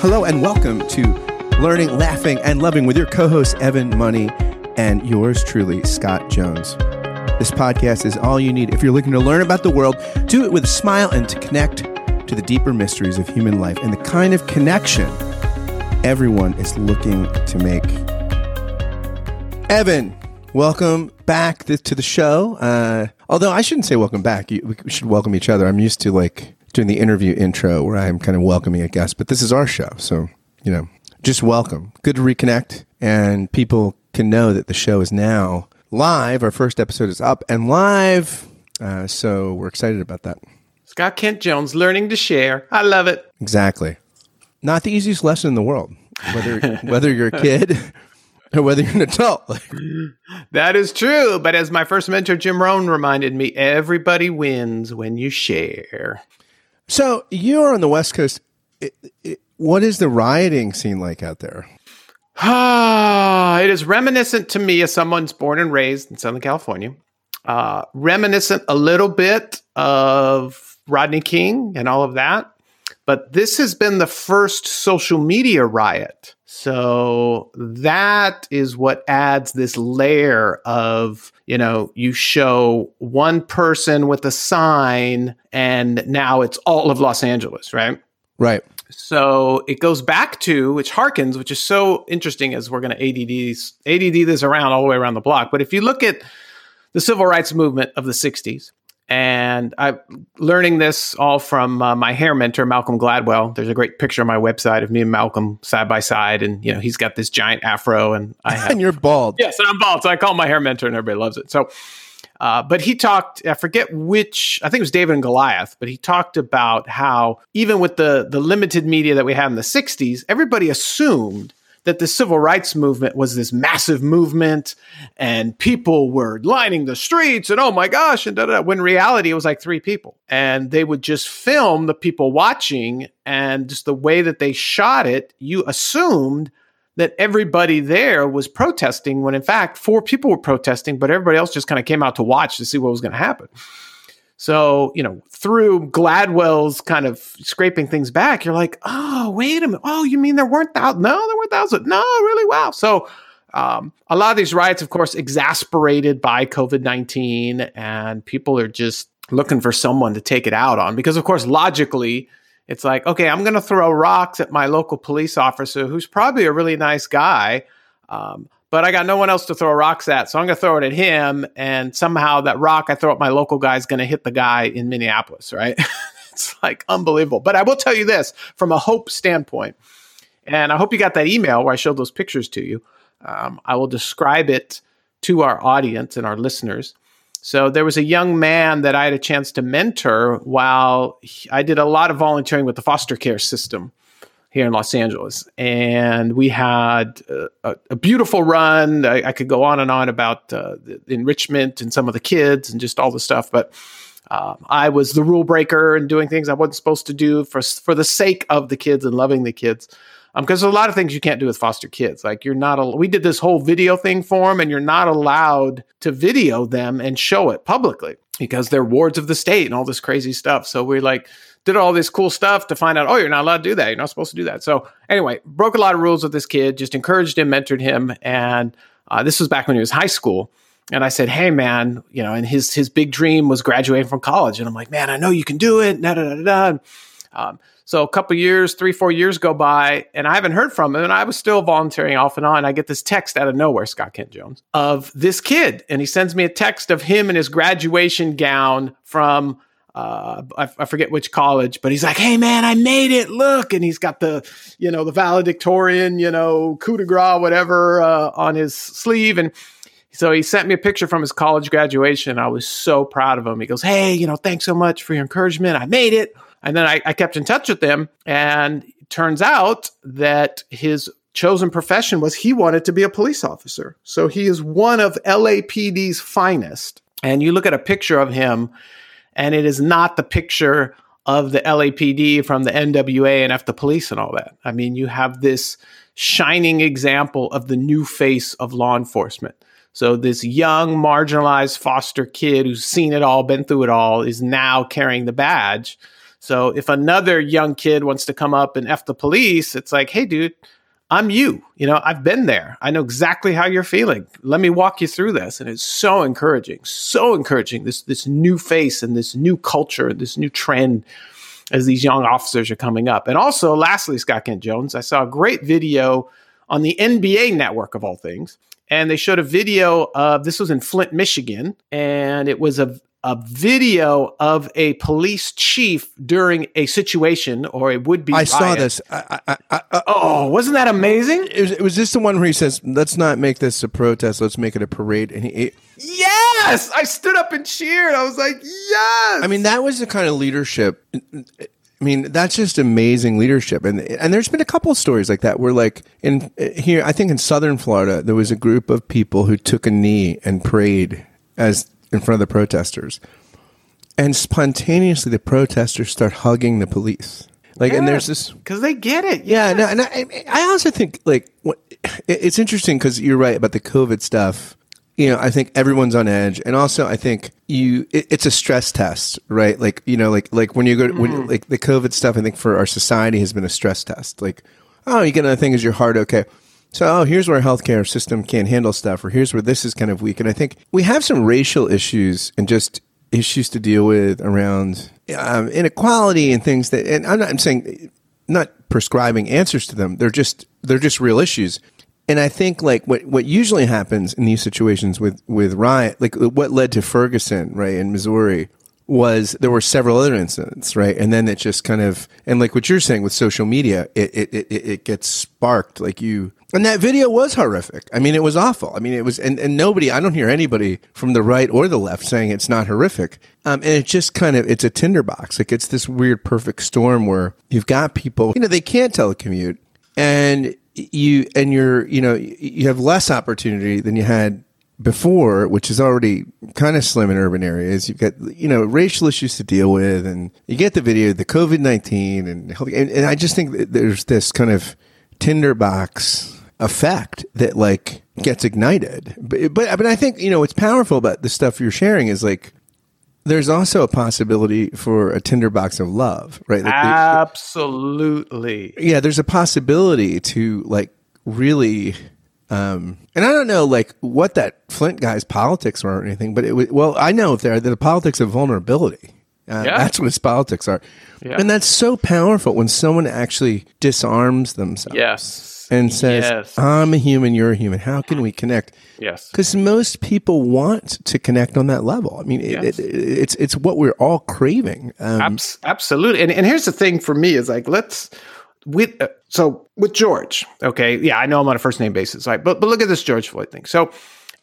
Hello and welcome to Learning, Laughing, and Loving with your co host, Evan Money, and yours truly, Scott Jones. This podcast is all you need if you're looking to learn about the world, do it with a smile, and to connect to the deeper mysteries of human life and the kind of connection everyone is looking to make. Evan, welcome back to the show. Uh, although I shouldn't say welcome back. We should welcome each other. I'm used to like doing the interview intro where I'm kind of welcoming a guest, but this is our show. So, you know, just welcome. Good to reconnect. And people can know that the show is now live. Our first episode is up and live. Uh, so we're excited about that. Scott Kent Jones, learning to share. I love it. Exactly. Not the easiest lesson in the world, whether whether you're a kid or whether you're an adult. that is true. But as my first mentor, Jim Rohn, reminded me, everybody wins when you share. So you're on the West Coast. It, it, what is the rioting scene like out there? Ah, it is reminiscent to me as someone's born and raised in Southern California. Uh, reminiscent a little bit of Rodney King and all of that. But this has been the first social media riot. So that is what adds this layer of, you know, you show one person with a sign and now it's all of Los Angeles, right? Right. So it goes back to, which harkens, which is so interesting as we're going to ADD, ADD this around all the way around the block. But if you look at the civil rights movement of the 60s, and I'm learning this all from uh, my hair mentor, Malcolm Gladwell. There's a great picture on my website of me and Malcolm side by side. And, you know, he's got this giant afro and I have. and you're bald. Yes, and I'm bald. So I call my hair mentor and everybody loves it. So, uh, but he talked, I forget which, I think it was David and Goliath, but he talked about how even with the, the limited media that we had in the 60s, everybody assumed that the civil rights movement was this massive movement and people were lining the streets and oh my gosh and da, da, da. when reality it was like three people and they would just film the people watching and just the way that they shot it you assumed that everybody there was protesting when in fact four people were protesting but everybody else just kind of came out to watch to see what was going to happen so, you know, through Gladwell's kind of scraping things back, you're like, oh, wait a minute. Oh, you mean there weren't thousands? No, there weren't thousands. No, really? Wow. So, um, a lot of these riots, of course, exasperated by COVID 19, and people are just looking for someone to take it out on because, of course, logically, it's like, okay, I'm going to throw rocks at my local police officer who's probably a really nice guy. Um, but I got no one else to throw rocks at. So I'm going to throw it at him. And somehow that rock I throw at my local guy is going to hit the guy in Minneapolis, right? it's like unbelievable. But I will tell you this from a hope standpoint. And I hope you got that email where I showed those pictures to you. Um, I will describe it to our audience and our listeners. So there was a young man that I had a chance to mentor while I did a lot of volunteering with the foster care system here in Los Angeles. And we had a, a beautiful run. I, I, could go on and on about uh, enrichment and some of the kids and just all the stuff. But uh, I was the rule breaker and doing things I wasn't supposed to do for, for the sake of the kids and loving the kids. Because um, there's a lot of things you can't do with foster kids. Like you're not, al- we did this whole video thing for them, and you're not allowed to video them and show it publicly because they're wards of the state and all this crazy stuff. So we're like, did all this cool stuff to find out, oh, you're not allowed to do that. You're not supposed to do that. So anyway, broke a lot of rules with this kid, just encouraged him, mentored him. And uh, this was back when he was high school. And I said, hey, man, you know, and his his big dream was graduating from college. And I'm like, man, I know you can do it. Da, da, da, da. Um, so a couple years, three, four years go by, and I haven't heard from him. And I was still volunteering off and on. I get this text out of nowhere, Scott Kent Jones, of this kid. And he sends me a text of him in his graduation gown from uh, I, I, forget which college, but he's like, "Hey man, I made it! Look!" And he's got the, you know, the valedictorian, you know, coup de grace, whatever, uh, on his sleeve, and so he sent me a picture from his college graduation. I was so proud of him. He goes, "Hey, you know, thanks so much for your encouragement. I made it." And then I, I kept in touch with him, and turns out that his chosen profession was he wanted to be a police officer. So he is one of LAPD's finest. And you look at a picture of him and it is not the picture of the LAPD from the NWA and F the police and all that. I mean, you have this shining example of the new face of law enforcement. So this young marginalized foster kid who's seen it all, been through it all, is now carrying the badge So if another young kid wants to come up and F the police, it's like, hey, dude, I'm you. You know, I've been there. I know exactly how you're feeling. Let me walk you through this. And it's so encouraging, so encouraging. This this new face and this new culture, this new trend as these young officers are coming up. And also, lastly, Scott Kent Jones, I saw a great video on the NBA network of all things. And they showed a video of this was in Flint, Michigan, and it was a a video of a police chief during a situation or it would be. I riot. saw this. I, I, I, uh, oh, wasn't that amazing? It was, it was just the one where he says, "Let's not make this a protest. Let's make it a parade." And he, it, yes, I stood up and cheered. I was like, yes. I mean, that was the kind of leadership. I mean, that's just amazing leadership. And and there's been a couple of stories like that where, like in here, I think in Southern Florida, there was a group of people who took a knee and prayed as in front of the protesters. And spontaneously, the protesters start hugging the police. Like, and there's this because they get it. Yeah, no, and I, I also think like what, it's interesting because you're right about the COVID stuff. You know, I think everyone's on edge, and also I think you it, it's a stress test, right? Like you know, like like when you go when Mm-hmm. like the COVID stuff, I think for our society has been a stress test. Like, oh, you get another thing is your heart okay? So, oh, here's where healthcare system can't handle stuff, or here's where this is kind of weak. And I think we have some racial issues and just issues to deal with around um, inequality and things that. And I'm not I'm saying not prescribing answers to them. They're just they're just real issues. And I think like what what usually happens in these situations with with riot, like what led to Ferguson, right in Missouri, was there were several other incidents, right? And then it just kind of and like what you're saying with social media, it it it, it gets sparked. Like you and that video was horrific. I mean, it was awful. I mean, it was and, and nobody I don't hear anybody from the right or the left saying it's not horrific. Um, and it just kind of it's a tinderbox. Like it's this weird perfect storm where you've got people, you know, they can't telecommute and you and you're you know you have less opportunity than you had before, which is already kind of slim in urban areas. You've got, you know, racial issues to deal with, and you get the video, the COVID 19, and, and, and I just think there's this kind of tinderbox effect that like gets ignited. But, but, but I think, you know, what's powerful about the stuff you're sharing is like, there's also a possibility for a tinderbox of love, right? Like Absolutely. yeah, there's a possibility to like really, um, and I don't know like what that Flint guy's politics were or anything, but it was, well, I know if they're the politics of vulnerability. Uh, Yeah. That's what his politics are. Yeah. And that's so powerful when someone actually disarms themselves Yes. And says, Yes. I'm a human, you're a human. How can we connect? Yes. Because most people want to connect on that level. I mean, it, Yes. it, it's it's what we're all craving. Um, Abs- absolutely. And and here's the thing for me is like let's with uh, so with George. Okay, yeah, I know I'm on a first name basis, right? But but look at this George Floyd thing. So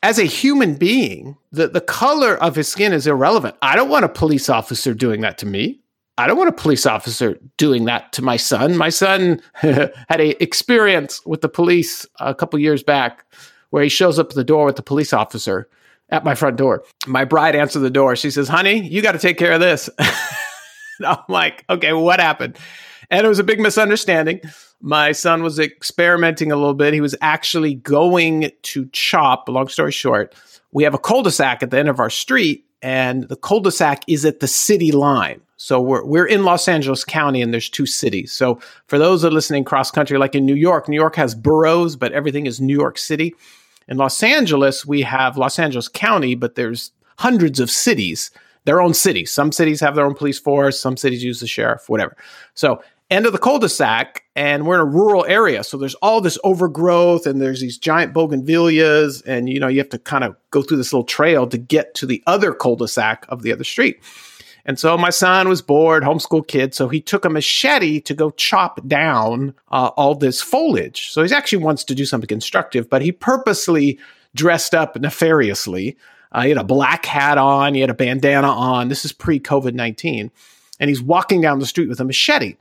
as a human being, the the color of his skin is irrelevant. I don't want a police officer doing that to me. I don't want a police officer doing that to my son. My son had a experience with the police a couple years back where he shows up at the door with the police officer at my front door. My bride answered the door. She says, "Honey, you got to take care of this." I'm like, okay, what happened? And it was a big misunderstanding. My son was experimenting a little bit. He was actually going to chop, long story short, we have a cul-de-sac at the end of our street, and the cul-de-sac is at the city line. So we're we're in Los Angeles County and there's two cities. So for those that are listening cross country, like in New York, New York has boroughs, but everything is New York City. In Los Angeles, we have Los Angeles County, but there's hundreds of cities, their own cities. Some cities have their own police force, some cities use the sheriff, whatever. So, end of the cul-de-sac, and we're in a rural area. So there's all this overgrowth and there's these giant bougainvilleas, and you know, you have to kind of go through this little trail to get to the other cul-de-sac of the other street. And so my son was bored, homeschool kid, so he took a machete to go chop down uh, all this foliage. So he actually wants to do something constructive, but he purposely dressed up nefariously. Uh, he had a black hat on, he had a bandana on. This is pre COVID 19. And he's walking down the street with a machete.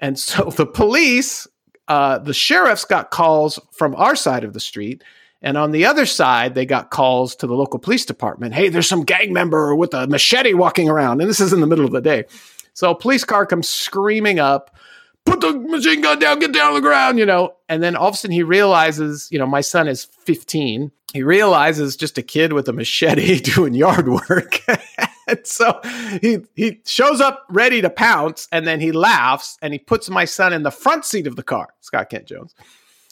And so the police, uh, the sheriffs got calls from our side of the street. And on the other side, they got calls to the local police department. Hey, there's some gang member with a machete walking around. And this is in the middle of the day. So a police car comes screaming up, put the machine gun down, get down on the ground, you know. And then all of a sudden he realizes, you know, my son is 15. He realizes just a kid with a machete doing yard work. and so he he shows up ready to pounce, and then he laughs and he puts my son in the front seat of the car, Scott Kent Jones.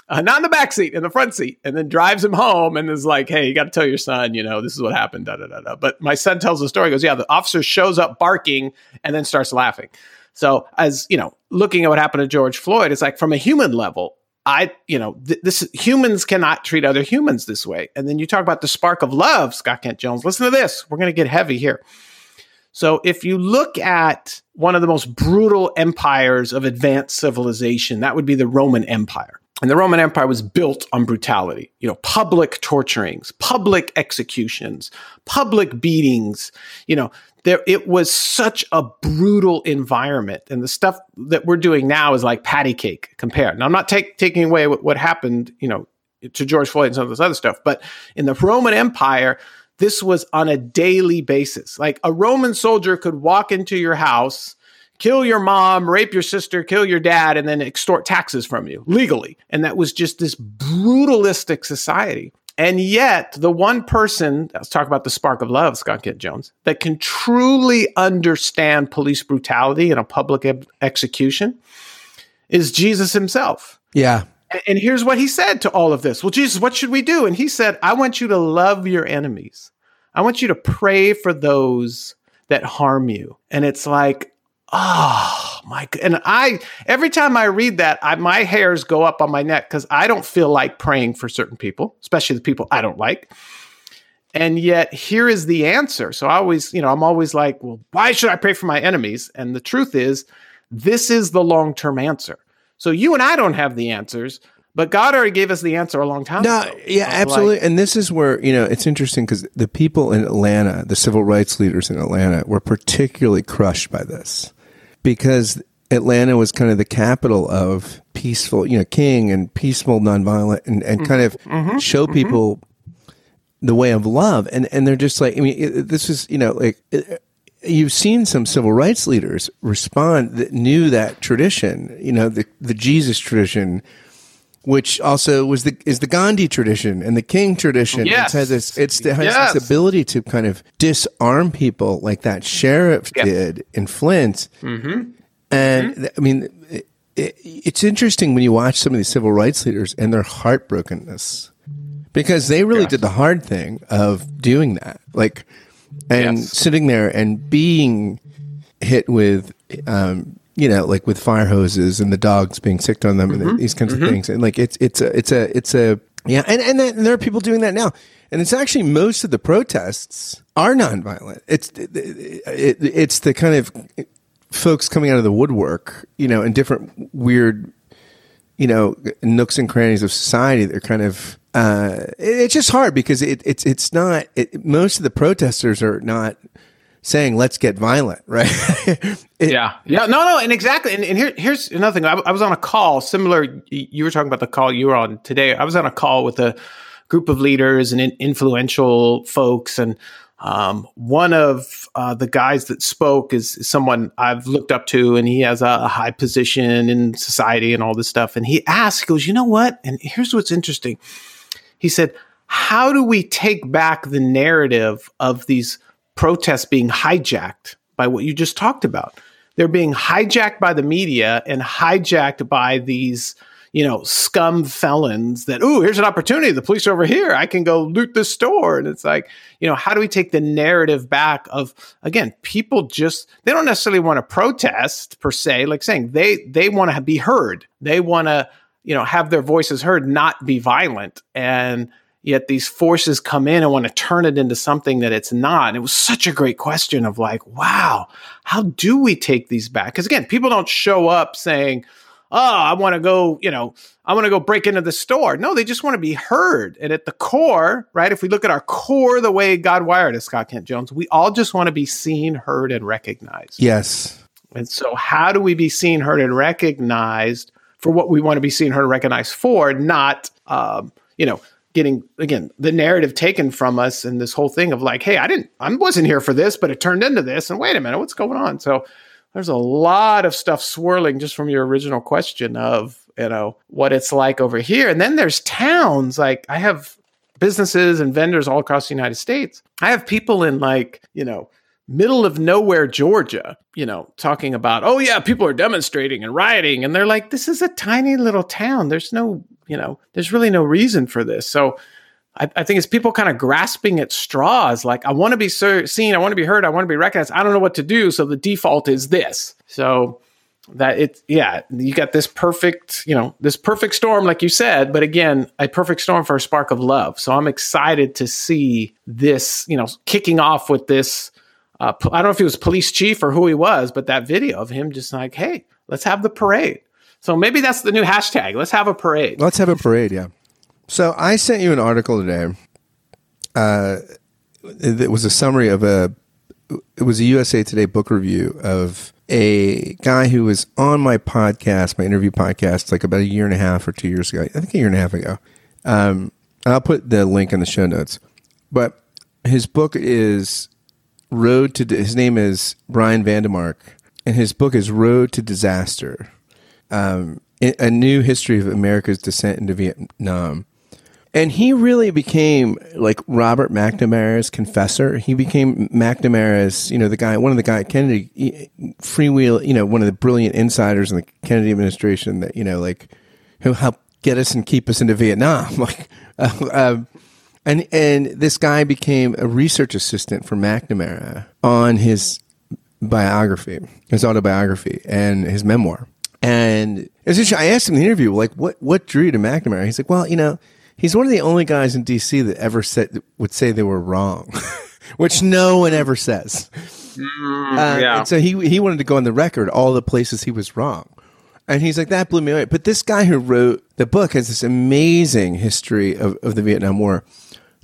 Uh, not in the back seat, in the front seat, and then drives him home and is like, "Hey, you got to tell your son, you know, this is what happened." Da da da da. But my son tells the story. Goes, "Yeah, the officer shows up barking and then starts laughing." So, as you know, looking at what happened to George Floyd, it's like from a human level, I, you know, th- this humans cannot treat other humans this way. And then you talk about the spark of love, Scott Kent Jones. Listen to this. We're going to get heavy here. So if you look at one of the most brutal empires of advanced civilization, that would be the Roman Empire. And the Roman Empire was built on brutality, you know, public torturings, public executions, public beatings, you know, there it was such a brutal environment. And the stuff that we're doing now is like patty cake compared. Now i'm not take, taking away what, what happened you know to george floyd and some of this other stuff but in the roman empire this was on a daily basis. Like a roman soldier could walk into your house kill your mom rape your sister kill your dad and then extort taxes from you legally and that was just this brutalistic society and yet, the one person, let's talk about the spark of love, Scott Kent Jones, that can truly understand police brutality and a public execution is Jesus himself. Yeah. And here's what he said to all of this Well, Jesus, what should we do? And he said, I want you to love your enemies. I want you to pray for those that harm you. And it's like, oh my god and i every time i read that I, my hairs go up on my neck because i don't feel like praying for certain people especially the people i don't like. And yet here is the answer. So i always you know i'm always like well why should i pray for my enemies? And the truth is this is the long-term answer. So you and i don't have the answers but God already gave us the answer a long time no, ago. Yeah, absolutely. Like, and this is where, you know, it's interesting because the people in Atlanta, the civil rights leaders in Atlanta, were particularly crushed by this because Atlanta was kind of the capital of peaceful, you know, king and peaceful, nonviolent, and, and kind of mm-hmm, show mm-hmm. people mm-hmm. the way of love. And, and they're just like, I mean, it, this is, you know, like, it, you've seen some civil rights leaders respond that knew that tradition, you know, the, the Jesus tradition, which also was the is the Gandhi tradition and the King tradition. Yes. It has this it's it has yes. this ability to kind of disarm people like that sheriff did in Flint. Mm-hmm. And mm-hmm. I mean, it, it, it's interesting when you watch some of these civil rights leaders and their heartbrokenness because they really yes. did the hard thing of doing that, like and sitting there and being hit with um, you know, like with fire hoses and the dogs being sicked on them mm-hmm. and these kinds mm-hmm. of things. And like it's it's a it's a it's a yeah, and and, that, and there are people doing that now. And it's actually most of the protests are nonviolent. It's it, it, it's the kind of folks coming out of the woodwork, you know, in different weird, you know, nooks and crannies of society. They're kind of uh, it's just hard because it, it's it's not. It, most of the protesters are not saying let's get violent, right? it, yeah, yeah, no, no, and exactly. And, and here, here's another thing. I, I, was on a call similar. You were talking about the call you were on today. I was on a call with a group of leaders and influential folks, and um, one of uh, the guys that spoke is, is, someone I've looked up to, and he has a, a high position in society and all this stuff. And he asked, he goes, "You know what?" And here's what's interesting. He said, "How do we take back the narrative of these?" Protests being hijacked by what you just talked about. They're being hijacked by the media and hijacked by these, you know, scum felons that, oh, here's an opportunity. The police are over here. I can go loot the store. And it's like, you know, how do we take the narrative back of, again, people just, they don't necessarily want to protest per se, like saying they, they want to be heard. They want to, you know, have their voices heard, not be violent. And, yet these forces come in and want to turn it into something that it's not. And it was such a great question of like, wow, how do we take these back? Because again, people don't show up saying, oh, I want to go, you know, I want to go break into the store. No, they just want to be heard. And at the core, right, if we look at our core, the way God wired us, Scott Kent Jones, we all just want to be seen, heard, and recognized. Yes. And so, how do we be seen, heard, and recognized for what we want to be seen, heard, and recognized for, not, um, you know, getting again the narrative taken from us and this whole thing of like hey i didn't i wasn't here for this but it turned into this and wait a minute what's going on so there's a lot of stuff swirling just from your original question of you know what it's like over here and then there's towns like i have businesses and vendors all across the united states i have people in like you know middle of nowhere Georgia, you know, talking about, oh yeah, people are demonstrating and rioting. And they're like, this is a tiny little town. There's no, you know, there's really no reason for this. So I, I think it's people kind of grasping at straws. Like, I want to be seen, I want to be heard, I want to be recognized. I don't know what to do. So the default is this. So that it yeah you got this perfect you know this perfect storm like you said but again a perfect storm for a spark of love so i'm excited to see this you know kicking off with this uh, i don't know if he was police chief or who he was but that video of him just like hey let's have the parade so maybe that's the new hashtag let's have a parade let's have a parade yeah so i sent you an article today uh it was a summary of a it was a usa today book review of a guy who was on my podcast, my interview podcast, like about a year and a half or two years ago. I think a year and a half ago. Um, I'll put the link in the show notes. But his book is Road to. His name is Brian Vandemark, and his book is Road to Disaster: um, A New History of America's Descent into Vietnam. And he really became like Robert McNamara's confessor. He became McNamara's, you know, the guy, one of the guy Kennedy freewheel, you know, one of the brilliant insiders in the Kennedy administration that you know, like who helped get us and keep us into Vietnam. Like, uh, uh, and and this guy became a research assistant for McNamara on his biography, his autobiography, and his memoir. And I asked him in the interview, like, what what drew you to McNamara? He's like, well, you know He's one of the only guys in DC that ever said would say they were wrong, which no one ever says. Mm, uh, yeah. so he he wanted to go on the record all the places he was wrong. And he's like, that blew me away. But this guy who wrote the book has this amazing history of, of the Vietnam War.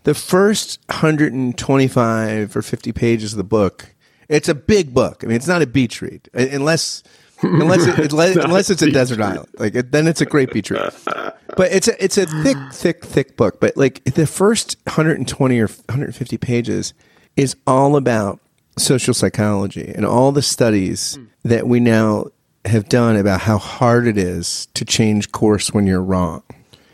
The first 125 or 50 pages of the book, it's a big book. I mean, it's not a beach read, unless unless it, unless, unless it's a desert island. Like then it's a great beach read. But it's a it's a thick, thick, thick book. But like the first 120 or 150 pages is all about social psychology and all the studies that we now have done about how hard it is to change course when you're wrong.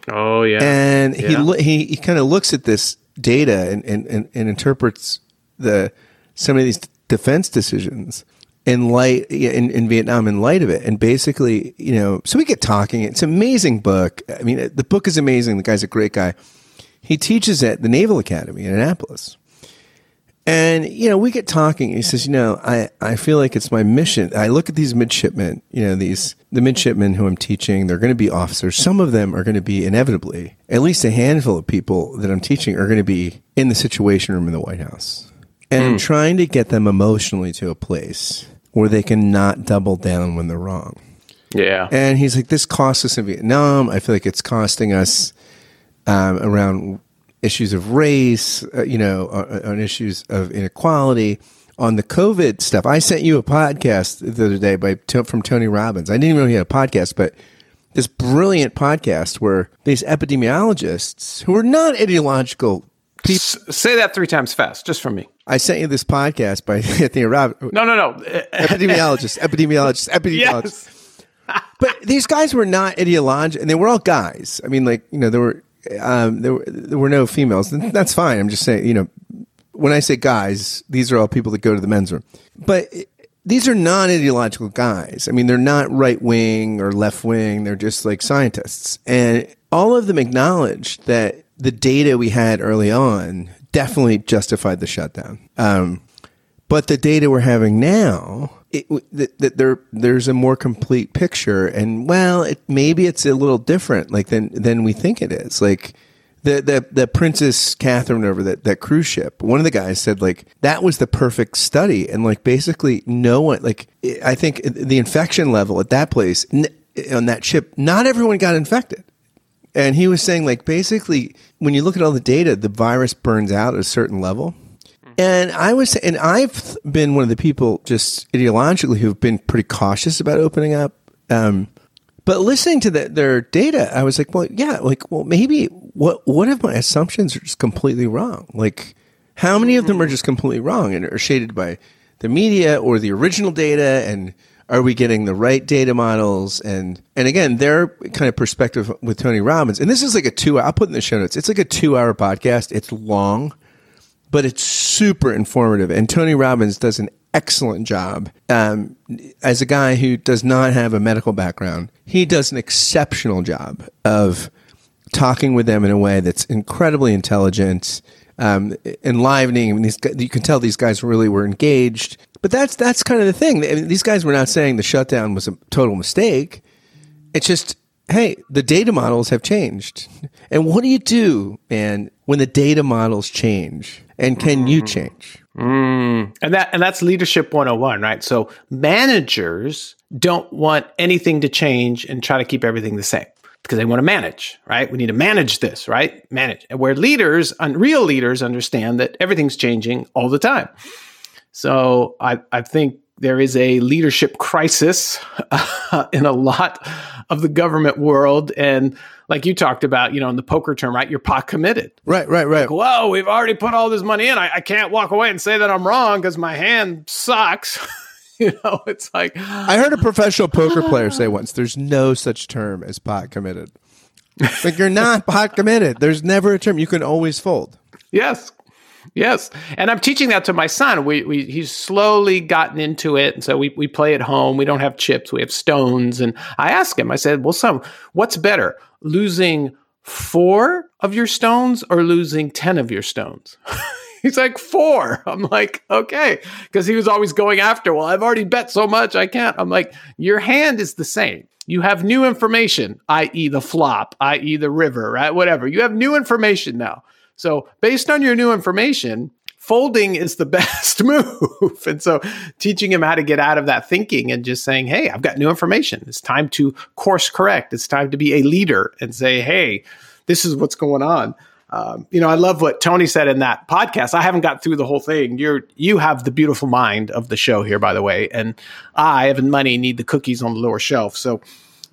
Oh yeah, and yeah. he he he kind of looks at this data and, and, and, and interprets the some of these defense decisions in light in, in Vietnam in light of it. And basically, you know, so we get talking. It's an amazing book. I mean, the book is amazing. The guy's a great guy. He teaches at the Naval Academy in Annapolis. And, you know, we get talking. He says, you know, I, I feel like it's my mission. I look at these midshipmen, you know, these, the midshipmen who I'm teaching, they're going to be officers. Some of them are going to be inevitably, at least a handful of people that I'm teaching are going to be in the situation room in the White House. And mm. I'm trying to get them emotionally to a place where they can not double down when they're wrong. Yeah. And he's like, this costs us in Vietnam. I feel like it's costing us um, around issues of race, uh, you know, on, on, issues of inequality, on the COVID stuff. I sent you a podcast the other day by from Tony Robbins. I didn't even know he had a podcast, but this brilliant podcast where these epidemiologists who are not ideological people. Say that three times fast, just for me. I sent you this podcast by Anthony Robbins. No, no, no. epidemiologist, epidemiologist, epidemiologist. Yes. but these guys were not ideological, and they were all guys. I mean, like you know, there were um, there were there were no females. That's fine. I'm just saying, you know, when I say guys, these are all people that go to the men's room. But these are non ideological guys. I mean, they're not right wing or left wing. They're just like scientists, and all of them acknowledge that the data we had early on definitely justified the shutdown. Um, but the data we're having now, it, that, there there's a more complete picture, and well, it, maybe it's a little different, like than than we think it is. Like the the the Princess Catherine over that that cruise ship. One of the guys said like that was the perfect study, and like basically no one like I think the infection level at that place on that ship, not everyone got infected. And he was saying, like, basically, when you look at all the data, the virus burns out at a certain level. And I was, and I've been one of the people just ideologically who've been pretty cautious about opening up. Um, but listening to the, their data, I was like, well, yeah, like, well, maybe what what if my assumptions are just completely wrong? Like, how many of them are just completely wrong and are shaded by the media or the original data and are we getting the right data models and and again their kind of perspective with tony robbins and this is like a two i'll put in the show notes it's like a two hour podcast it's long but it's super informative. And Tony Robbins does an excellent job. Um, as a guy who does not have a medical background, he does an exceptional job of talking with them in a way that's incredibly intelligent, um, enlivening. I mean, these, you can tell these guys really were engaged. But that's that's kind of the thing. I mean, these guys were not saying the shutdown was a total mistake. It's just, hey, the data models have changed. And what do you do, man, when the data models change? And can you change? Mm. And that and that's leadership 101, right? So managers don't want anything to change and try to keep everything the same because they want to manage, right? We need to manage this, right? Manage. And where leaders, real leaders understand that everything's changing all the time. So I, I think there is a leadership crisis uh, in a lot of the government world. And like you talked about, you know, in the poker term, right? You're pot committed. Right, right, right. Like, Whoa, we've already put all this money in. I, I can't walk away and say that I'm wrong because my hand sucks. you know, it's like. I heard a professional poker player say once there's no such term as pot committed. like you're not pot committed. There's never a term. You can always fold. Yes, Yes, and I'm teaching that to my son. We, we he's slowly gotten into it, and so we we play at home. We don't have chips; we have stones. And I asked him. I said, "Well, son, what's better, losing four of your stones or losing ten of your stones?" He's like, four. I'm like, okay. Because he was always going after, well, I've already bet so much, I can't. I'm like, your hand is the same. You have new information, i.e., the flop, i.e., the river, right? Whatever. You have new information now. So, based on your new information, folding is the best move. and so, teaching him how to get out of that thinking and just saying, Hey, I've got new information. It's time to course correct. It's time to be a leader and say, Hey, this is what's going on. Um, you know, I love what Tony said in that podcast. I haven't got through the whole thing. You're you have the beautiful mind of the show here, by the way, and I, Evan Money, need the cookies on the lower shelf. So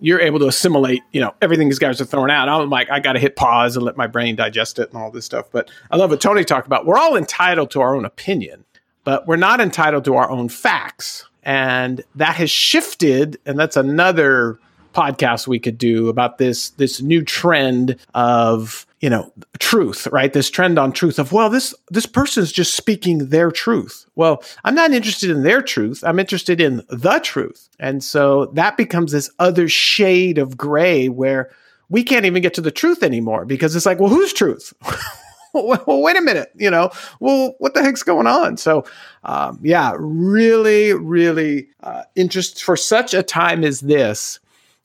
you're able to assimilate, you know, everything these guys are throwing out. I'm like, I got to hit pause and let my brain digest it and all this stuff. But I love what Tony talked about. We're all entitled to our own opinion, but we're not entitled to our own facts. And that has shifted. And that's another podcast we could do about this, this new trend of you know truth right? This trend on truth of well this this person is just speaking their truth. Well i'm not interested in their truth. I'm interested in the truth. And so that becomes this other shade of gray where we can't even get to the truth anymore because it's like well whose truth? Well wait a minute you know well what the heck's going on? So um, yeah really really uh, interest for such a time as this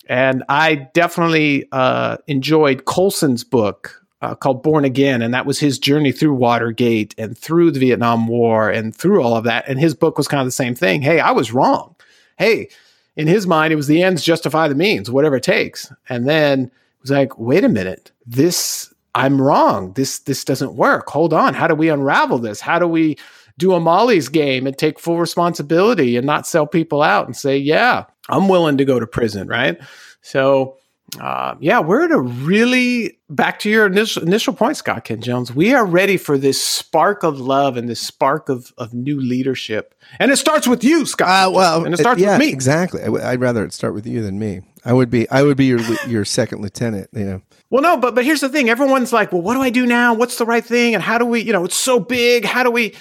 and I definitely uh, enjoyed Colson's book, uh, called Born Again, and that was his journey through Watergate and through the Vietnam War and through all of that. And his book was kind of the same thing. Hey, I was wrong. Hey, in his mind, it was the ends justify the means, whatever it takes. And then it was like, wait a minute, this I'm wrong. This this doesn't work. Hold on. How do we unravel this? How do we do a Molly's game and take full responsibility and not sell people out and say, yeah, I'm willing to go to prison, right? So uh, yeah, we're at a really back to your initial, initial point, Scott Kent Jones. We are ready for this spark of love and this spark of, of new leadership, and it starts with you, Scott. Uh, well, and it starts yeah, with me. Exactly. i w- I'd rather it start with you than me. I would be. I would be your your second lieutenant. You know. Well, no, but but here's the thing. Everyone's like, well, what do I do now? What's the right thing? And how do we? You know, it's so big. How do we?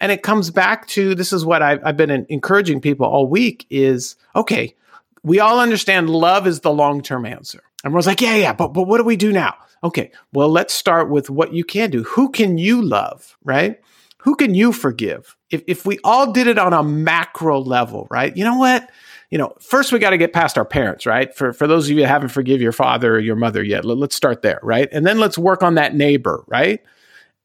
And it comes back to this is what I've, I've been encouraging people all week is okay we all understand love is the long term answer. Everyone's like, yeah, yeah, but, but what do we do now? Okay, well, let's start with what you can do. Who can you love, right? Who can you forgive? If, if we all did it on a macro level, right? You know what? You know, first we got to get past our parents, right? For, for those of you that haven't forgive your father or your mother yet, let, let's start there, right? And then let's work on that neighbor, right?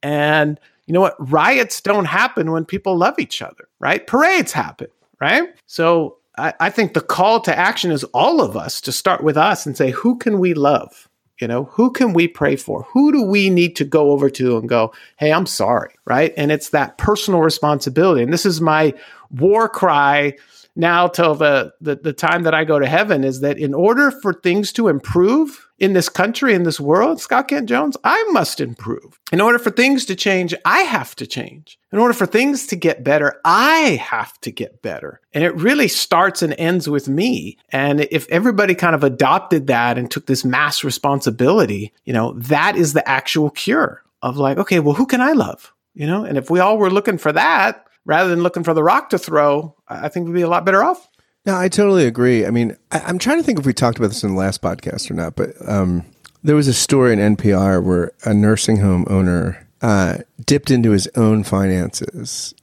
And you know what? Riots don't happen when people love each other, right? Parades happen, right? So I, I think the call to action is all of us to start with us and say, who can we love? You know, who can we pray for? Who do we need to go over to and go, hey, I'm sorry, right? And it's that personal responsibility. And this is my war cry now till the, the, the time that I go to heaven is that in order for things to improve in this country, in this world, Scott Kent Jones, I must improve. In order for things to change, I have to change. In order for things to get better, I have to get better. And it really starts and ends with me. And if everybody kind of adopted that and took this mass responsibility, you know, that is the actual cure of like, okay, well, who can I love? you know, and if we all were looking for that rather than looking for the rock to throw, I think we'd be a lot better off. No, I totally agree. I mean, I, am trying to think if we talked about this in the last podcast or not, but um, there was a story in NPR where a nursing home owner uh, dipped into his own finances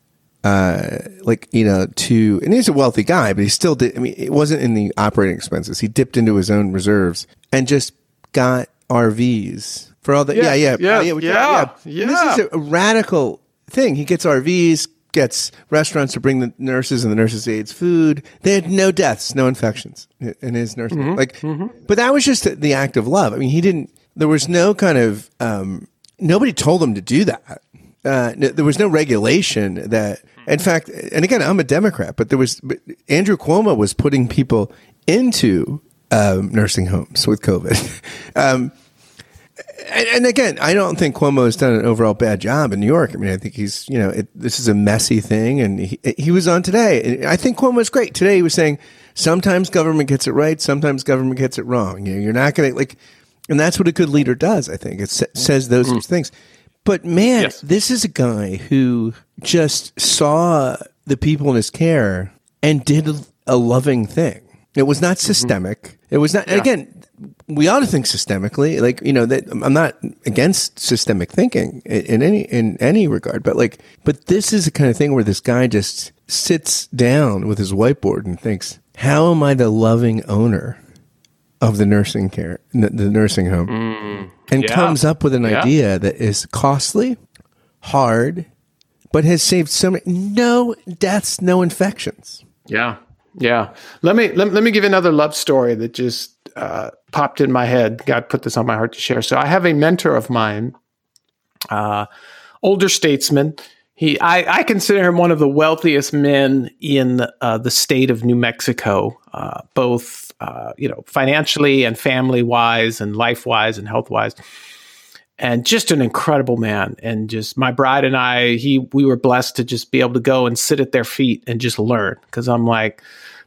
uh, like you know, to and he's a wealthy guy, but he still did. I mean, it wasn't in the operating expenses. He dipped into his own reserves and just got RVs for all the yeah yeah yeah yeah. yeah, yeah. This is a radical thing. He gets RVs, gets restaurants to bring the nurses and the nurses' aides food. They had no deaths, no infections in his nursing. Mm-hmm, like, mm-hmm. but that was just the act of love. I mean, he didn't. There was no kind of um, nobody told him to do that. Uh, there was no regulation that in fact, and again, I'm a Democrat, but there was Andrew Cuomo was putting people into um, nursing homes with COVID. um, and, and, again, I don't think Cuomo has done an overall bad job in New York. I mean, I think he's, you know, it, this is a messy thing. And he, he was on today. I think Cuomo's great. Today he was saying sometimes government gets it right, sometimes government gets it wrong. You know, you're not going to like, and that's what a good leader does, I think. It sa- says those mm. things. But man, yes. this is a guy who just saw the people in his care and did a loving thing. It was not mm-hmm. systemic. Mm-hmm. It was not, yeah. again, we ought to think systemically. Like, you know, that I'm not against systemic thinking in any, in any regard, but like, but this is the kind of thing where this guy just sits down with his whiteboard and thinks, how am I the loving owner of the nursing care, the, the nursing home? Mm and yeah. comes up with an yeah. idea that is costly, hard, but has saved so many no deaths, no infections. Yeah. Yeah. Let me let, let me give another love story that just uh, popped in my head. God put this on my heart to share. So I have a mentor of mine, uh, older statesman. He, I, I, consider him one of the wealthiest men in uh, the state of New Mexico, uh, both uh, you know, financially and family wise and life wise and health wise. And just an incredible man. And just my bride and I, he, we were blessed to just be able to go and sit at their feet and just learn. Cause I'm like,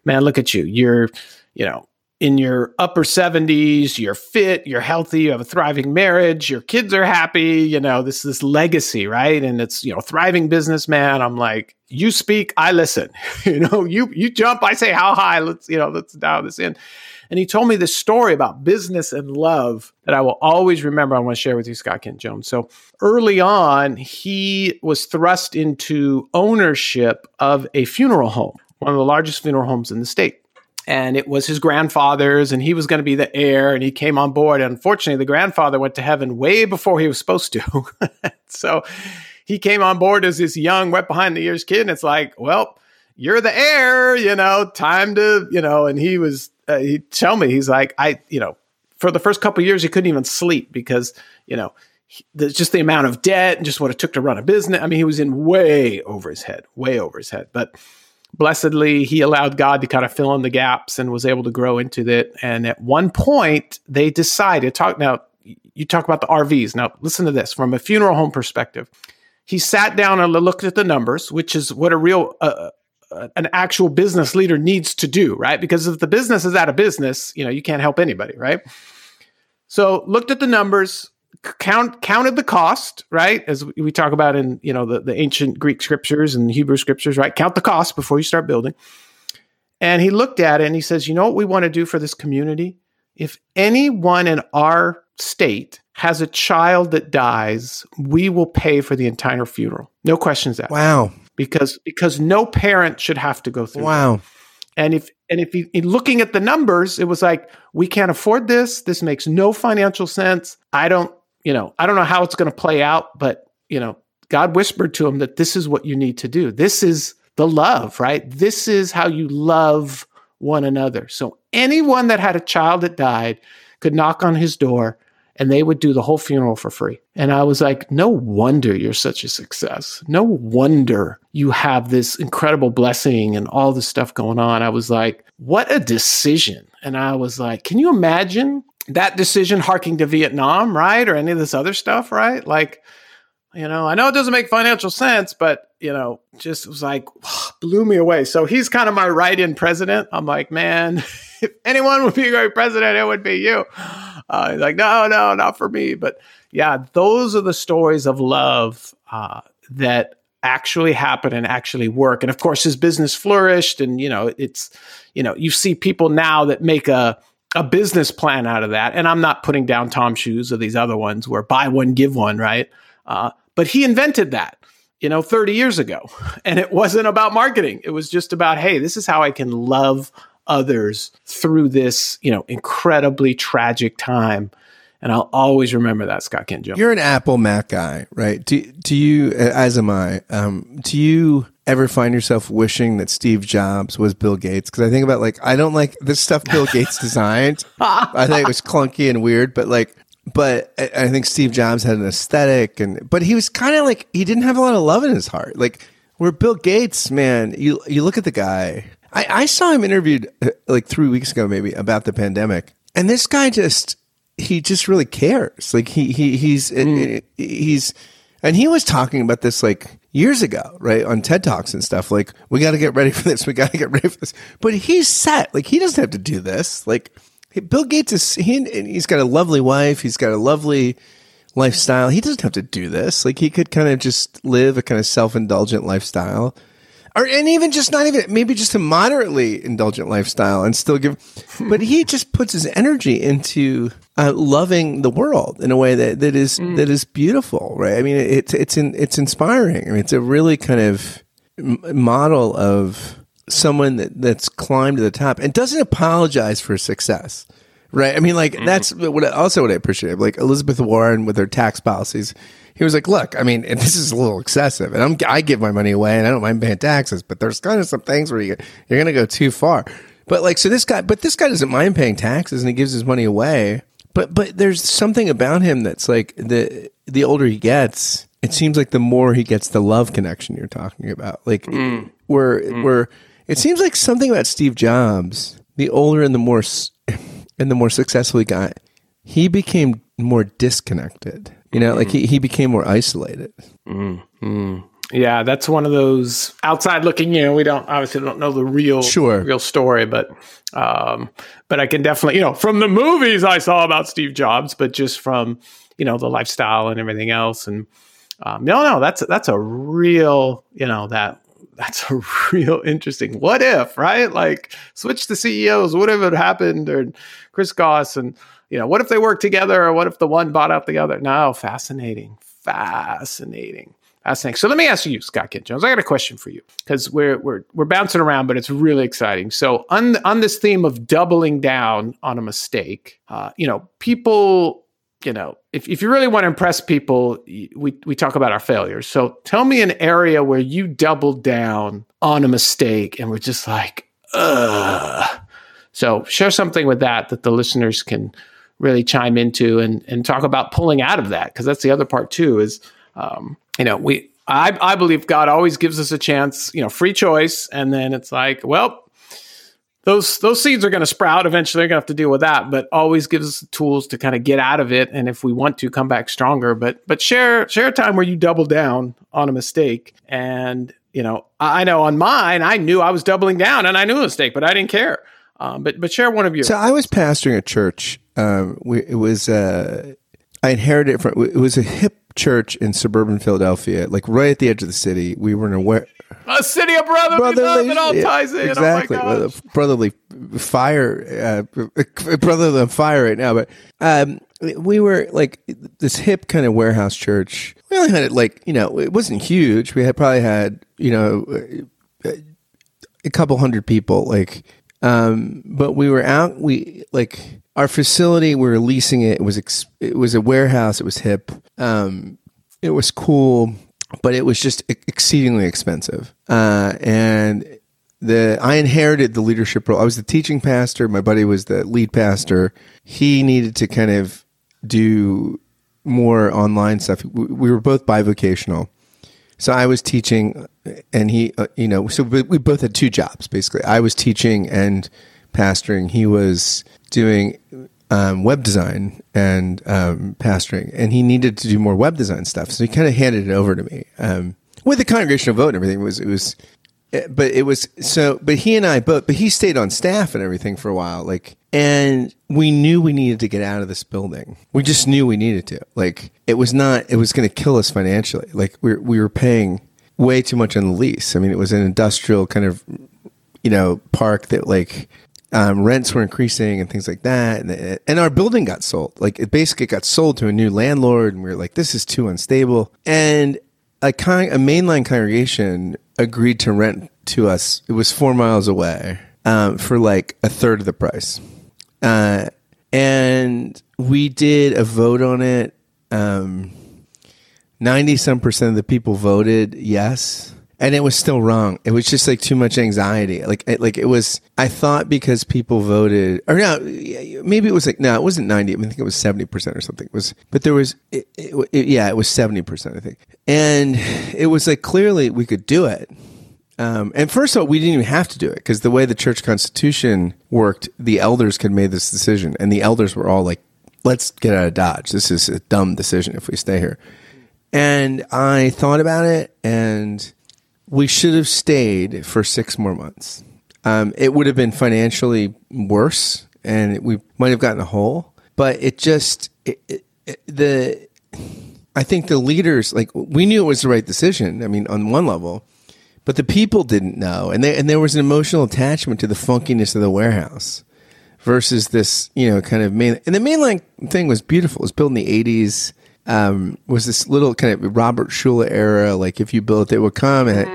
man, look at you. You're, you know, in your upper 70s, you're fit, you're healthy, you have a thriving marriage, your kids are happy, you know, this this legacy, right? And it's, you know, thriving businessman. I'm like, you speak, I listen. you know, you you jump, I say how high, let's, you know, let's dial this in. And he told me this story about business and love that I will always remember. I want to share with you, Scott Kent Jones. So early on, he was thrust into ownership of a funeral home, one of the largest funeral homes in the state and it was his grandfather's and he was going to be the heir and he came on board. Unfortunately the grandfather went to heaven way before he was supposed to. So he came on board as this young wet behind the ears kid and it's like well you're the heir you know time to you know and he was uh, he tell me he's like i you know for the first couple years he couldn't even sleep because you know just the amount of debt and just what it took to run a business i mean he was in way over his head way over his head. But blessedly he allowed god to kind of fill in the gaps and was able to grow into it. And at one point they decided talk now you talk about the rvs now listen to this from a funeral home perspective. He sat down and looked at the numbers which is what a real uh, uh, an actual business leader needs to do right? Because if the business is out of business you know you can't help anybody right? So looked at the numbers count counted the cost, right? As we talk about in you know the, the ancient Greek scriptures and Hebrew scriptures, right? Count the cost before you start building. And he looked at it and he says, you know what we want to do for this community? If anyone in our state has a child that dies, we will pay for the entire funeral. No questions asked. Wow. Because because no parent should have to go through. Wow. That. And if and if you looking at the numbers, it was like we can't afford this. This makes no financial sense. I don't you know, I don't know how it's going to play out, but, you know, God whispered to him that this is what you need to do. This is the love, right? This is how you love one another. So anyone that had a child that died could knock on his door and they would do the whole funeral for free. And I was like, no wonder you're such a success. No wonder you have this incredible blessing and all this stuff going on. I was like, what a decision. And I was like, can you imagine that decision harking to Vietnam, right? Or any of this other stuff, right? Like, you know, I know it doesn't make financial sense, but, you know, just was like, blew me away. So he's kind of my write in president. I'm like, man, if anyone would be a great president, it would be you. Uh, he's like, no, no, not for me. But yeah, those are the stories of love uh, that actually happen and actually work. And of course, his business flourished. And, you know, it's, you know, you see people now that make a, a business plan out of that. And I'm not putting down Tom Shoes or these other ones where buy one, give one, right? Uh, but he invented that, you know, 30 years ago. And it wasn't about marketing. It was just about, hey, this is how I can love others through this, you know, incredibly tragic time and I'll always remember that, Scott Kent Jones. You're an Apple Mac guy, right? Do, do you, as am I, um, do you ever find yourself wishing that Steve Jobs was Bill Gates? Because I think about like, I don't like the stuff Bill Gates designed. I think it was clunky and weird, but like, but I think Steve Jobs had an aesthetic and, but he was kind of like, he didn't have a lot of love in his heart. Like, where Bill Gates, man, you, you look at the guy, I, I saw him interviewed uh, like three weeks ago, maybe about the pandemic. And this guy just, he just really cares. Like he he he's mm. he's and he was talking about this like years ago, right, on TED Talks and stuff. Like we got to get ready for this. We got to get ready for this. But he's set. Like he doesn't have to do this. Like Bill Gates is he he's got a lovely wife. He's got a lovely lifestyle. He doesn't have to do this. Like he could kind of just live a kind of self indulgent lifestyle or and even just not even maybe just a moderately indulgent lifestyle and still give but he just puts his energy into uh, loving the world in a way that that is mm. that is beautiful right i mean it's it's in, it's inspiring i mean it's a really kind of model of someone that, that's climbed to the top and doesn't apologize for success right i mean like mm. that's what also what i appreciate like elizabeth warren with her tax policies he was like, "Look, I mean, and this is a little excessive, and I'm, I give my money away, and I don't mind paying taxes, but there's kind of some things where you you're going to go too far." But like, so this guy, but this guy doesn't mind paying taxes, and he gives his money away. But but there's something about him that's like the the older he gets, it seems like the more he gets the love connection you're talking about. Like mm. where mm. where it seems like something about Steve Jobs, the older and the more and the more successful he got, he became more disconnected you know, mm-hmm. like he, he became more isolated. Mm-hmm. Yeah, that's one of those outside looking in. We don't obviously don't know the real sure. real story, but um, but I can definitely you know from the movies I saw about Steve Jobs, but just from you know the lifestyle and everything else, and um, no, no, that's that's a real you know that that's a real interesting what if right like switch the CEOs, what if it happened or Chris Goss and you know, what if they work together or what if the one bought out the other? No, fascinating, fascinating, fascinating. So let me ask you, Scott Kent Jones, I got a question for you because we're, we're, we're bouncing around, but it's really exciting. So on, on this theme of doubling down on a mistake, uh, you know, people, you know, if, if you really want to impress people, we, we talk about our failures. So tell me an area where you doubled down on a mistake and we're just like, ugh. So share something with that that the listeners can really chime into and, and talk about pulling out of that because that's the other part too is um, you know we I, I believe god always gives us a chance you know free choice and then it's like well those those seeds are going to sprout eventually they're going to have to deal with that but always gives us the tools to kind of get out of it and if we want to come back stronger but but share share a time where you double down on a mistake and you know i know on mine i knew i was doubling down and i knew a mistake but i didn't care um, but but share one of your. So I was pastoring a church. Um, we, it was uh, I inherited it from. It was a hip church in suburban Philadelphia, like right at the edge of the city. We were in a a city of brotherly, brotherly love. It all ties in. Oh exactly, oh brotherly fire, uh, brotherly fire right now. But um, we were like this hip kind of warehouse church. We only had it like you know it wasn't huge. We had probably had you know a couple hundred people like um, but we were out. We like our facility. We were leasing it. It was ex- it was a warehouse. It was hip. Um, it was cool, but it was just exceedingly expensive. Uh, and the I inherited the leadership role. I was the teaching pastor. My buddy was the lead pastor. He needed to kind of do more online stuff. We were both bivocational. So I was teaching, and he, uh, you know, so we, we both had two jobs basically. I was teaching and pastoring. He was doing um, web design and um, pastoring, and he needed to do more web design stuff. So he kind of handed it over to me um, with the congregational vote and everything. It was it was Eh, but it was so. But he and I both. But he stayed on staff and everything for a while. Like, and we knew we needed to get out of this building. We just knew we needed to. Like, it was not. It was going to kill us financially. Like, we we were paying way too much on the lease. I mean, it was an industrial kind of, you know, park that like um, rents were increasing and things like that. And, and our building got sold. Like it basically got sold to a new landlord. And we were like, this is too unstable. And a, con- a mainline congregation agreed to rent to us. It was four miles away um, for like a third of the price. Uh, and we did a vote on it. Um, 90 some percent of the people voted yes and it was still wrong. It was just like too much anxiety. Like it, like it was i thought because people voted or no maybe it was like no it wasn't 90 i, think it was 70% or something. It was but there was it, it, yeah it was 70% i think. And it was like clearly we could do it. Um, and first of all, we didn't even have to do it because the way the church constitution worked, the elders could make this decision, and the elders were all like, "Let's get out of Dodge. This is a dumb decision if we stay here." And I thought about it, and we should have stayed for six more months. Um, it would have been financially worse, and we might have gotten a hole. But it just it, it, it, the I think the leaders like we knew it was the right decision. I mean, on one level, but the people didn't know, and they, and there was an emotional attachment to the funkiness of the warehouse versus this, you know, kind of main. And the mainline thing was beautiful. It was built in the eighties um, was this little kind of Robert Schuller era. Like if you built it, it would come. It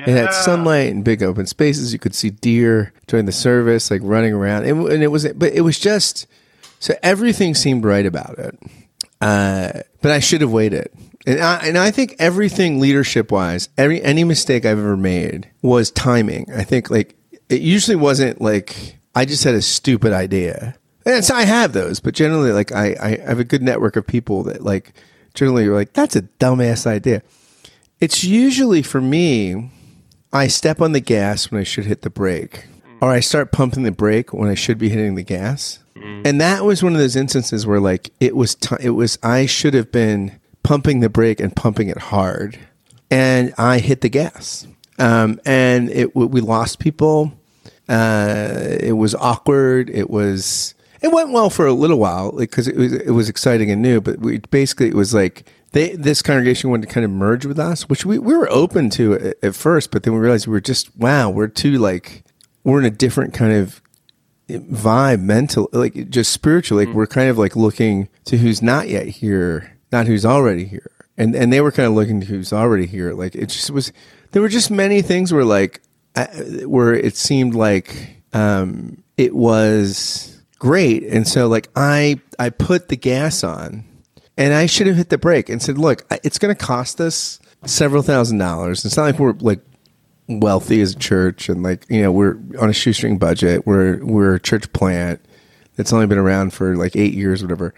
mm, it had sunlight and big open spaces. You could see deer during the service, like running around. And, and it was, but it was just so everything seemed right about it. Uh, but I should have waited. And I, and I think everything leadership wise, every any mistake I've ever made was timing. I think like it usually wasn't like I just had a stupid idea. And so I have those, but generally, like I, I have a good network of people that like generally are like, that's a dumbass idea. It's usually for me, I step on the gas when I should hit the brake, or I start pumping the brake when I should be hitting the gas. Mm. And that was one of those instances where like it was t- it was I should have been pumping the brake and pumping it hard, and I hit the gas, um, and it we lost people. Uh, it was awkward. It was it went well for a little while because like, it was it was exciting and new. But we basically it was like they this congregation wanted to kind of merge with us, which we, we were open to at, at first. But then we realized we were just wow, we're too like we're in a different kind of vibe, mental, like just spiritually. Like mm-hmm. we're kind of like looking to who's not yet here, not who's already here. And and they were kind of looking to who's already here. Like it just was. There were just many things where like where it seemed like um, it was great. And so like I I put the gas on and I should have hit the brake and said, look, it's going to cost us several thousand dollars. It's not like we're like wealthy as a church and like, you know, we're on a shoestring budget. We're we're a church plant that's only been around for like 8 years whatever.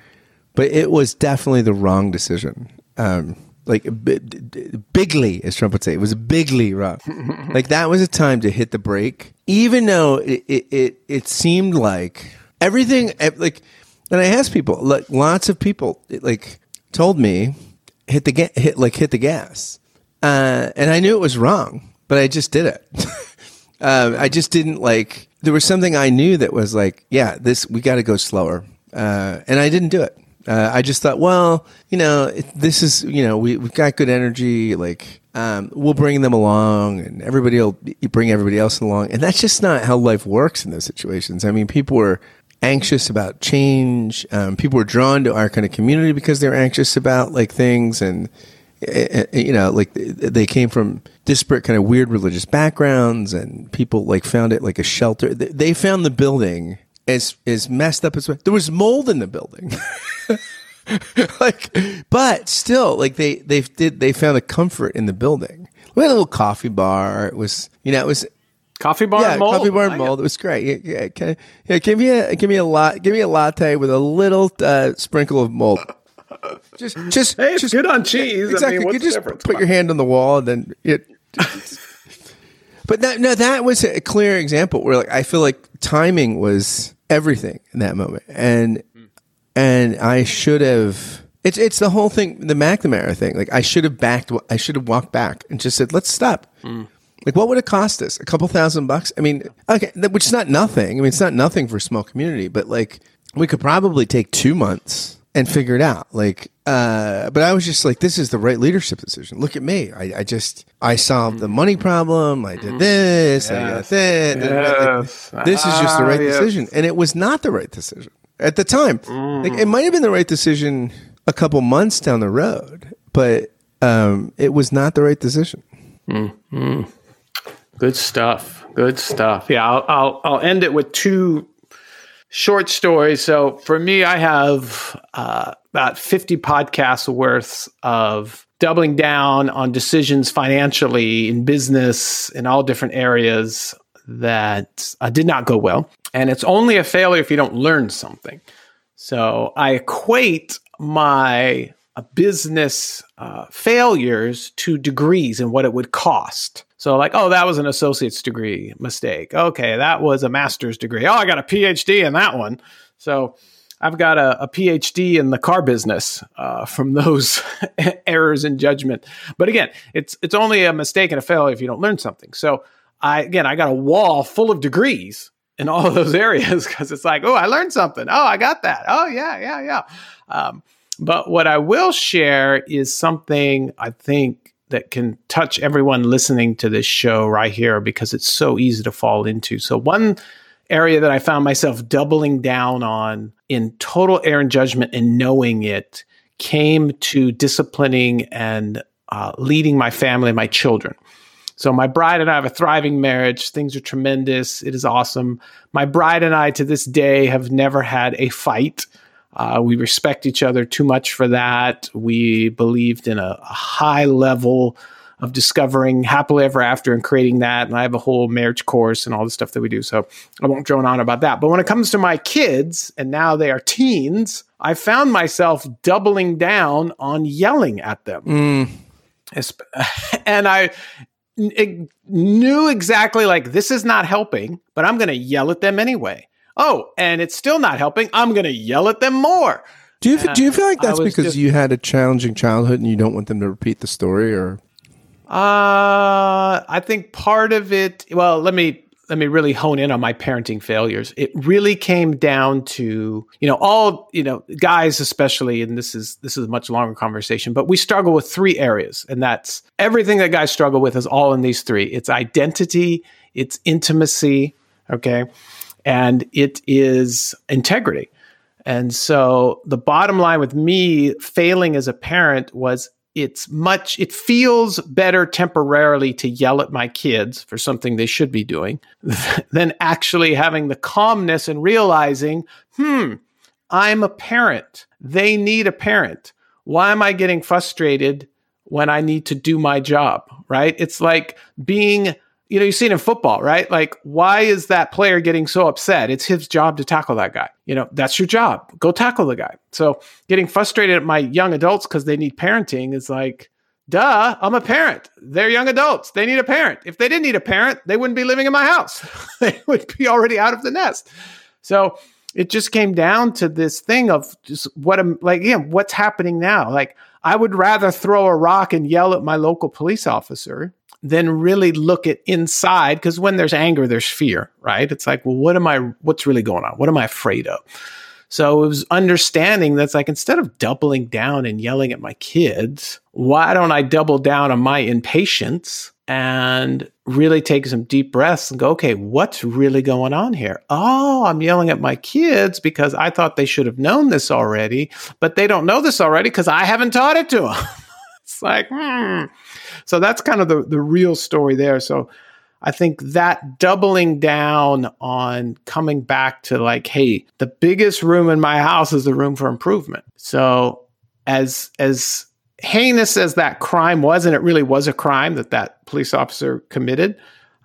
But it was definitely the wrong decision. Um, like bigly, as Trump would say, it was bigly wrong. like that was a time to hit the brake, even though it, it, it, it seemed like everything like and I asked people like lots of people like told me hit the ga- hit like hit the gas. Uh, and I knew it was wrong but I just did it. Uh, I just didn't like there was something I knew that was like yeah this we got to go slower. Uh, and I didn't do it. Uh, I just thought well you know this is you know we, we've got good energy like um, we'll bring them along and everybody will bring everybody else along. And that's just not how life works in those situations. I mean people were anxious about change. Um, people were drawn to our kind of community because they were anxious about like things. And eh, eh, you know like they came from disparate kind of weird religious backgrounds. And people like found it like a shelter. They found the building as as messed up as there was mold in the building. Like but still like they they did they found a comfort in the building. We had a little coffee bar. It was you know it was Coffee bar yeah, mold. coffee bar and mold. It was great. Yeah, yeah, can, yeah, give me a give me a lot. Give me a latte with a little uh, sprinkle of mold. Just, just, hey, just good on cheese. Exactly. I mean, you just put your hand on the wall and then it. but that no, that was a clear example where like I feel like timing was everything in that moment, and and I should have. It's it's the whole thing, the McNamara thing. Like I should have backed. I should have walked back and just said, "Let's stop." Mm Like, what would it cost us? A couple thousand bucks? I mean, okay, which is not nothing. I mean, it's not nothing for a small community, but like, we could probably take two months and figure it out. Like, uh, but I was just like, this is the right leadership decision. Look at me. I, I just, I solved the money problem. I did this. I got that. Yes. Like, this is just the Ah, right yes. decision. And it was not the right decision at the time. Like, it might have been the right decision a couple months down the road, but um, it was not the right decision. Good stuff. Good stuff. Yeah, I'll, I'll I'll end it with two short stories. So for me, I have uh, about fifty podcasts worth of doubling down on decisions financially in business in all different areas that uh, did not go well, and it's only a failure if you don't learn something. So I equate my uh, business uh, failures to degrees and what it would cost. So, like, oh, that was an associate's degree mistake. Okay, that was a master's degree. Oh, I got a PhD in that one. So, I've got a, a PhD in the car business uh, from those errors in judgment. But again, it's it's only a mistake and a failure if you don't learn something. So, I again, I got a wall full of degrees in all of those areas because it's like, oh, I learned something. Oh, I got that. Oh, yeah, yeah, yeah. Um, but what I will share is something I think that can touch everyone listening to this show right here because it's so easy to fall into. So, one area that I found myself doubling down on in total error and judgment and knowing it came to disciplining and uh, leading my family, my children. So my bride and I have a thriving marriage. Things are tremendous. It is awesome. My bride and I, to this day, have never had a fight. Uh, we respect each other too much for that. We believed in a, a high level of discovering happily ever after and creating that. And I have a whole marriage course and all the stuff that we do. So I won't drone on about that. But when it comes to my kids, and now they are teens, I found myself doubling down on yelling at them. Esp- And I knew exactly like this is not helping, but I'm going to yell at them anyway. Oh, and it's still not helping. I'm going to yell at them more. Do you do you feel like that's because just- you had a challenging childhood and you don't want them to repeat the story, or Uh, I think part of it. Well, let me let me really hone in on my parenting failures. It really came down to you know all you know guys especially, and this is this is a much longer conversation. But we struggle with three areas, and that's everything that guys struggle with is all in these three. It's identity, it's intimacy, okay, and it is integrity. And so the bottom line with me failing as a parent was it's much it feels better temporarily to yell at my kids for something they should be doing than actually having the calmness and realizing, "Hmm, I'm a parent. They need a parent. Why am I getting frustrated when I need to do my job?" Right? It's like being you know, you see it in football, right? Like, why is that player getting so upset? It's his job to tackle that guy. You know, that's your job. Go tackle the guy. So, getting frustrated at my young adults because they need parenting is like, duh, I'm a parent. They're young adults. They need a parent. If they didn't need a parent, they wouldn't be living in my house. they would be already out of the nest. So, it just came down to this thing of just what I'm like, again, what's happening now? Like, I would rather throw a rock and yell at my local police officer than really look at inside because when there's anger there's fear right? It's like well what am i what's really going on? What am i afraid of? So it was understanding that's like instead of doubling down and yelling at my kids why don't i double down on my impatience and really take some deep breaths and go okay what's really going on here? Oh i'm yelling at my kids because i thought they should have known this already but they don't know this already because i haven't taught it to them it's like hmm so that's kind of the, the real story there. So I think that doubling down on coming back to like, hey, the biggest room in my house is the room for improvement. So as as heinous as that crime was, and it really was a crime that that police officer committed,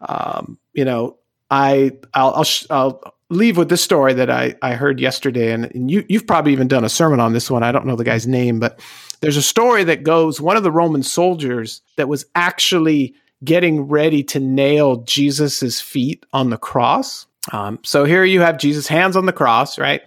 um, you know, I I'll I'll, I'll leave with this story that I, I heard yesterday, and, and you you've probably even done a sermon on this one. I don't know the guy's name, but there's a story that goes one of the Roman soldiers that was actually getting ready to nail Jesus's feet on the cross. Um, so here you have Jesus' hands on the cross, right?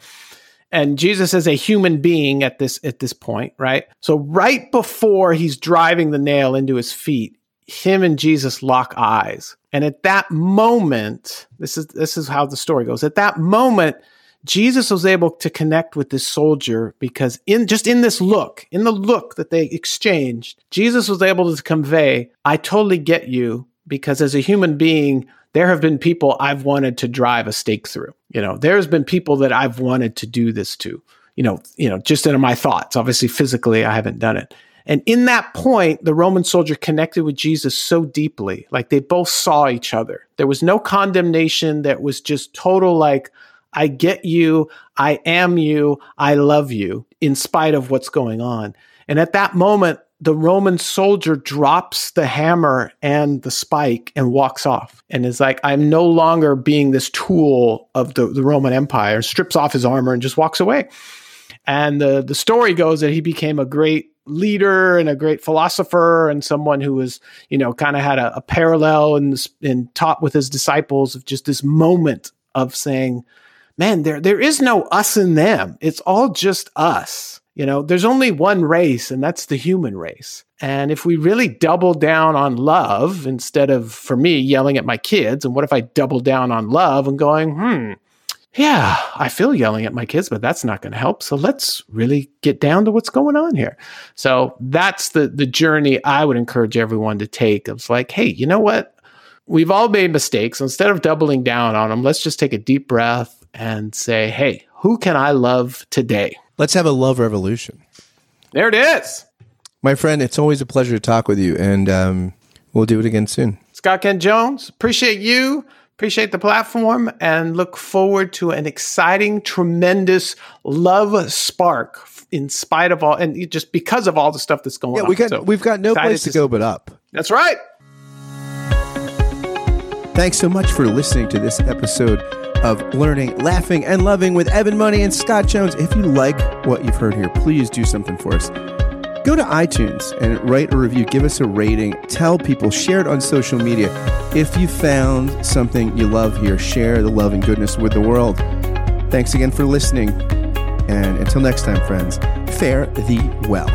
And Jesus is a human being at this at this point, right? So right before he's driving the nail into his feet, him and Jesus lock eyes. And at that moment, this is this is how the story goes. At that moment, Jesus was able to connect with this soldier because in just in this look, in the look that they exchanged, Jesus was able to convey, I totally get you because as a human being, there have been people I've wanted to drive a stake through. You know, there's been people that I've wanted to do this to. You know, you know, just in my thoughts. Obviously, physically, I haven't done it. And in that point, the Roman soldier connected with Jesus so deeply, like they both saw each other. There was no condemnation. That was just total, like, I get you. I am you. I love you in spite of what's going on. And at that moment, the Roman soldier drops the hammer and the spike and walks off and is like, I'm no longer being this tool of the, the Roman Empire, strips off his armor and just walks away. And the, the story goes that he became a great leader and a great philosopher and someone who was, you know, kind of had a, a parallel and, and taught with his disciples of just this moment of saying, man, there there is no us and them. It's all just us. You know, there's only one race, and that's the human race. And if we really double down on love instead of, for me, yelling at my kids, and what if I double down on love and going, hmm, yeah, I feel yelling at my kids, but that's not going to help. So let's really get down to what's going on here. So that's the the journey I would encourage everyone to take. It's like, hey, you know what? We've all made mistakes. Instead of doubling down on them, let's just take a deep breath and say, hey, who can I love today? Let's have a love revolution. There it is. My friend, it's always a pleasure to talk with you, and um, we'll do it again soon. Scott Kent Jones, appreciate you, appreciate the platform, and look forward to an exciting, tremendous love spark in spite of all, and just because of all the stuff that's going yeah, on. We got, so we've got no place to, to go but up. That's right. Thanks so much for listening to this episode of learning, laughing, and loving with Evan Money and Scott Jones. If you like what you've heard here, please do something for us. Go to iTunes and write a review. Give us a rating. Tell people, share it on social media. If you found something you love here, share the love and goodness with the world. Thanks again for listening. And until next time, friends, fare thee well.